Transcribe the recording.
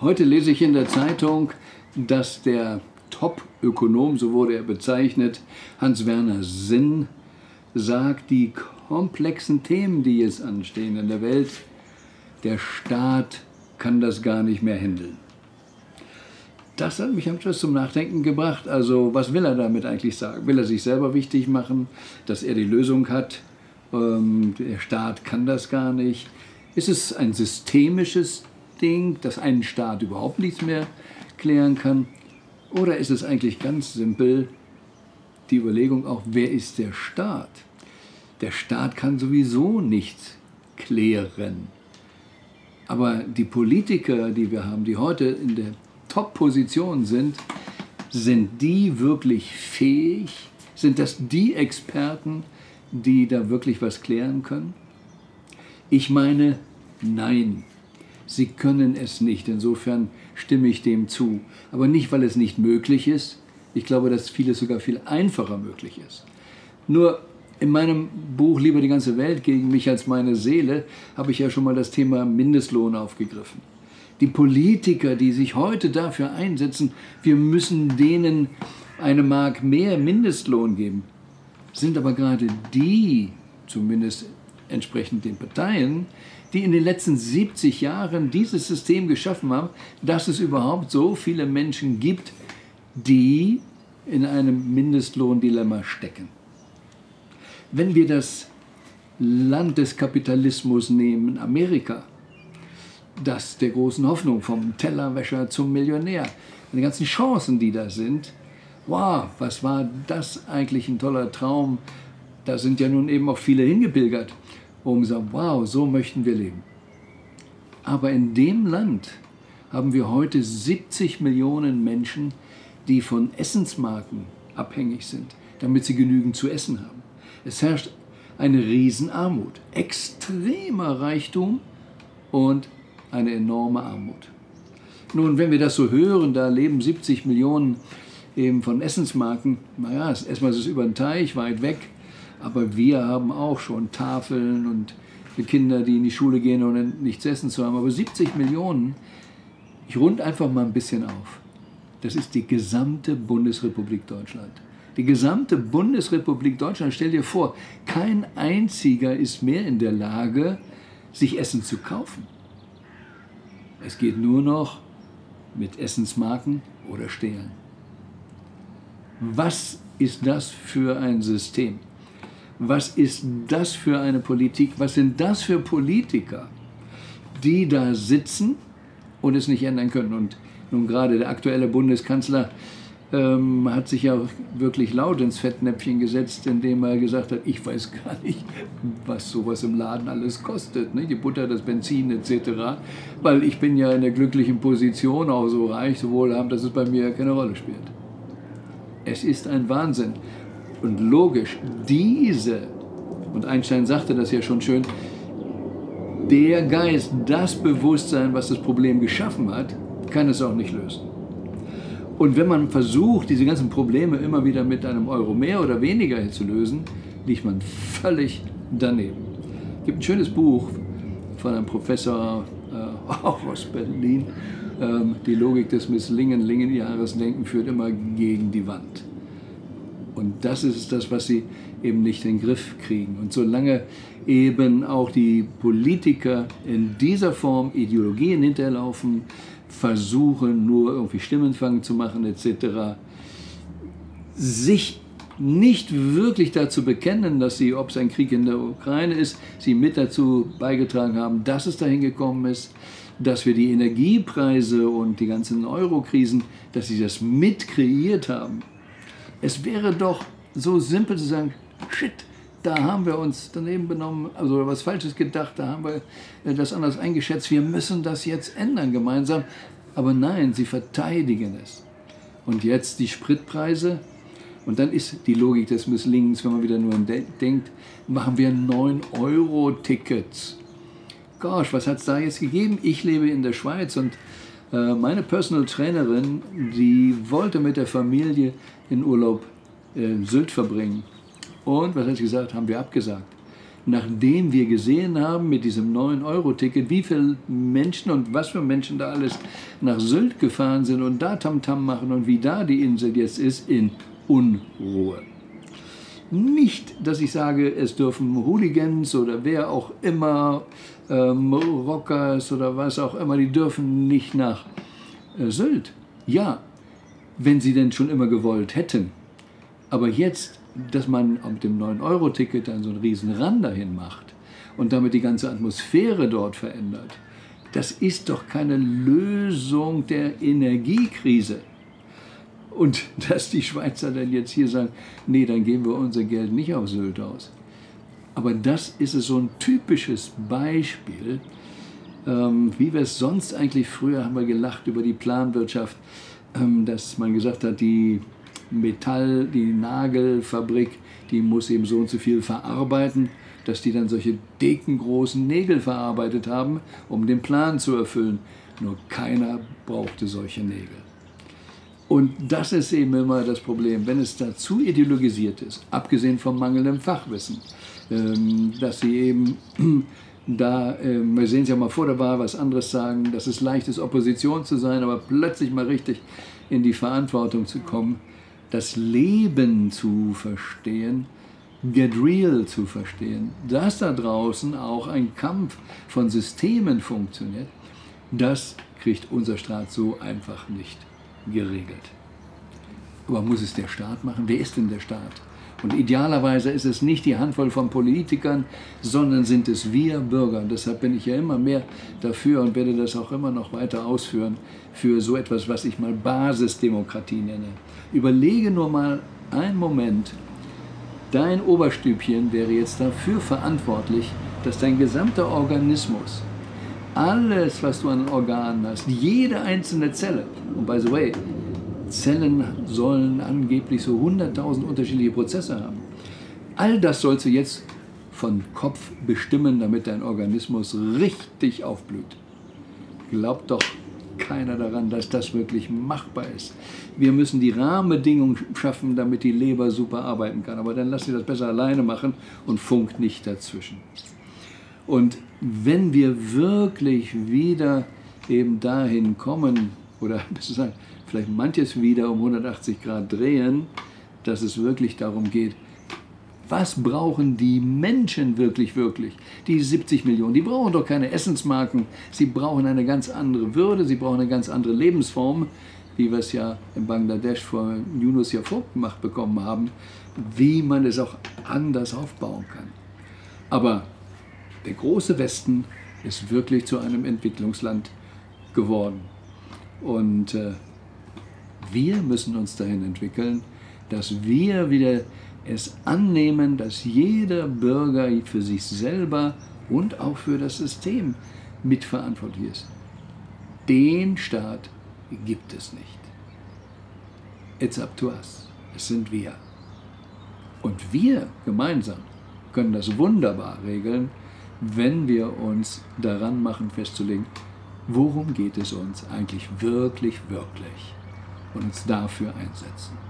Heute lese ich in der Zeitung, dass der Top-Ökonom, so wurde er bezeichnet, Hans-Werner Sinn, sagt, die komplexen Themen, die jetzt anstehen in der Welt, der Staat kann das gar nicht mehr handeln. Das hat mich am Schluss zum Nachdenken gebracht. Also, was will er damit eigentlich sagen? Will er sich selber wichtig machen, dass er die Lösung hat? Ähm, der Staat kann das gar nicht. Ist es ein systemisches Ding, dass ein Staat überhaupt nichts mehr klären kann? Oder ist es eigentlich ganz simpel die Überlegung auch, wer ist der Staat? Der Staat kann sowieso nichts klären. Aber die Politiker, die wir haben, die heute in der Top-Position sind, sind die wirklich fähig? Sind das die Experten, die da wirklich was klären können? Ich meine, nein, sie können es nicht. Insofern stimme ich dem zu. Aber nicht, weil es nicht möglich ist. Ich glaube, dass vieles sogar viel einfacher möglich ist. Nur in meinem Buch Lieber die ganze Welt gegen mich als meine Seele habe ich ja schon mal das Thema Mindestlohn aufgegriffen. Die Politiker, die sich heute dafür einsetzen, wir müssen denen eine Mark mehr Mindestlohn geben, sind aber gerade die, zumindest entsprechend den Parteien, die in den letzten 70 Jahren dieses System geschaffen haben, dass es überhaupt so viele Menschen gibt, die in einem Mindestlohndilemma stecken. Wenn wir das Land des Kapitalismus nehmen, Amerika, das der großen Hoffnung vom Tellerwäscher zum Millionär, die ganzen Chancen, die da sind, wow, was war das eigentlich ein toller Traum. Da sind ja nun eben auch viele hingepilgert, um zu sagen, wow, so möchten wir leben. Aber in dem Land haben wir heute 70 Millionen Menschen, die von Essensmarken abhängig sind, damit sie genügend zu essen haben. Es herrscht eine Riesenarmut, extremer Reichtum und eine enorme Armut. Nun, wenn wir das so hören, da leben 70 Millionen eben von Essensmarken, naja, erstmal ist es über den Teich, weit weg, aber wir haben auch schon Tafeln und Kinder, die in die Schule gehen und nichts essen zu haben. Aber 70 Millionen, ich rund einfach mal ein bisschen auf. Das ist die gesamte Bundesrepublik Deutschland. Die gesamte Bundesrepublik Deutschland, stell dir vor, kein einziger ist mehr in der Lage, sich Essen zu kaufen. Es geht nur noch mit Essensmarken oder Stehlen. Was ist das für ein System? Was ist das für eine Politik? Was sind das für Politiker, die da sitzen und es nicht ändern können? Und nun gerade der aktuelle Bundeskanzler ähm, hat sich ja wirklich laut ins Fettnäpfchen gesetzt, indem er gesagt hat, ich weiß gar nicht, was sowas im Laden alles kostet, ne? die Butter, das Benzin etc., weil ich bin ja in der glücklichen Position, auch so reich, so wohlhabend, dass es bei mir keine Rolle spielt. Es ist ein Wahnsinn. Und logisch, diese, und Einstein sagte das ja schon schön, der Geist, das Bewusstsein, was das Problem geschaffen hat, kann es auch nicht lösen. Und wenn man versucht, diese ganzen Probleme immer wieder mit einem Euro mehr oder weniger zu lösen, liegt man völlig daneben. Es gibt ein schönes Buch von einem Professor äh, auch aus Berlin. Ähm, die Logik des Misslingen, Lingen-Jahresdenken führt immer gegen die Wand. Und das ist das, was sie eben nicht in den Griff kriegen. Und solange eben auch die Politiker in dieser Form Ideologien hinterlaufen, versuchen, nur irgendwie Stimmenfang zu machen etc., sich nicht wirklich dazu bekennen, dass sie, ob es ein Krieg in der Ukraine ist, sie mit dazu beigetragen haben, dass es dahin gekommen ist, dass wir die Energiepreise und die ganzen Eurokrisen, dass sie das mit kreiert haben. Es wäre doch so simpel zu sagen, shit, da haben wir uns daneben benommen, also was Falsches gedacht, da haben wir äh, das anders eingeschätzt, wir müssen das jetzt ändern gemeinsam. Aber nein, sie verteidigen es. Und jetzt die Spritpreise. Und dann ist die Logik des Misslingens, wenn man wieder nur denkt, machen wir 9-Euro-Tickets. Gosh, was hat es da jetzt gegeben? Ich lebe in der Schweiz und meine Personal Trainerin, die wollte mit der Familie in Urlaub äh, Sylt verbringen. Und was hat sie gesagt? Haben wir abgesagt. nachdem wir gesehen haben mit diesem 9-Euro-Ticket, wie viele Menschen und was für Menschen da alles nach Sylt gefahren sind und da Tamtam machen und wie da die Insel jetzt ist, in Unruhe. Nicht, dass ich sage, es dürfen Hooligans oder wer auch immer, ähm, Rockers oder was auch immer, die dürfen nicht nach äh, Sylt. Ja, wenn sie denn schon immer gewollt hätten. Aber jetzt, dass man mit dem 9-Euro-Ticket dann so einen riesen Rand dahin macht und damit die ganze Atmosphäre dort verändert, das ist doch keine Lösung der Energiekrise. Und dass die Schweizer dann jetzt hier sagen, nee, dann geben wir unser Geld nicht auf Sylt aus. Aber das ist so ein typisches Beispiel, ähm, wie wir es sonst eigentlich früher haben wir gelacht über die Planwirtschaft, ähm, dass man gesagt hat, die Metall, die Nagelfabrik, die muss eben so und so viel verarbeiten, dass die dann solche dekengroßen Nägel verarbeitet haben, um den Plan zu erfüllen. Nur keiner brauchte solche Nägel. Und das ist eben immer das Problem, wenn es da zu ideologisiert ist, abgesehen vom mangelnden Fachwissen, ähm, dass sie eben da, ähm, wir sehen es ja mal vor der Wahl, was anderes sagen, dass es leicht ist, Opposition zu sein, aber plötzlich mal richtig in die Verantwortung zu kommen, das Leben zu verstehen, Get Real zu verstehen, dass da draußen auch ein Kampf von Systemen funktioniert, das kriegt unser Staat so einfach nicht geregelt. Aber muss es der Staat machen? Wer ist denn der Staat? Und idealerweise ist es nicht die Handvoll von Politikern, sondern sind es wir Bürger. Und deshalb bin ich ja immer mehr dafür und werde das auch immer noch weiter ausführen für so etwas, was ich mal Basisdemokratie nenne. Überlege nur mal einen Moment, dein Oberstübchen wäre jetzt dafür verantwortlich, dass dein gesamter Organismus, alles, was du an Organen hast, jede einzelne Zelle, und by the way, Zellen sollen angeblich so 100.000 unterschiedliche Prozesse haben. All das sollst du jetzt von Kopf bestimmen, damit dein Organismus richtig aufblüht. Glaubt doch keiner daran, dass das wirklich machbar ist. Wir müssen die Rahmenbedingungen schaffen, damit die Leber super arbeiten kann. Aber dann lass sie das besser alleine machen und funkt nicht dazwischen. Und wenn wir wirklich wieder eben dahin kommen, oder besser sagen, vielleicht manches wieder um 180 Grad drehen, dass es wirklich darum geht, was brauchen die Menschen wirklich, wirklich? Die 70 Millionen, die brauchen doch keine Essensmarken. Sie brauchen eine ganz andere Würde, sie brauchen eine ganz andere Lebensform, wie wir es ja in Bangladesch vor Yunus ja vorgemacht bekommen haben, wie man es auch anders aufbauen kann. Aber der große Westen ist wirklich zu einem Entwicklungsland geworden. Und äh, wir müssen uns dahin entwickeln, dass wir wieder es annehmen, dass jeder Bürger für sich selber und auch für das System mitverantwortlich ist. Den Staat gibt es nicht. It's up to us. Es sind wir. Und wir gemeinsam können das wunderbar regeln, wenn wir uns daran machen festzulegen, worum geht es uns eigentlich wirklich, wirklich und uns dafür einsetzen.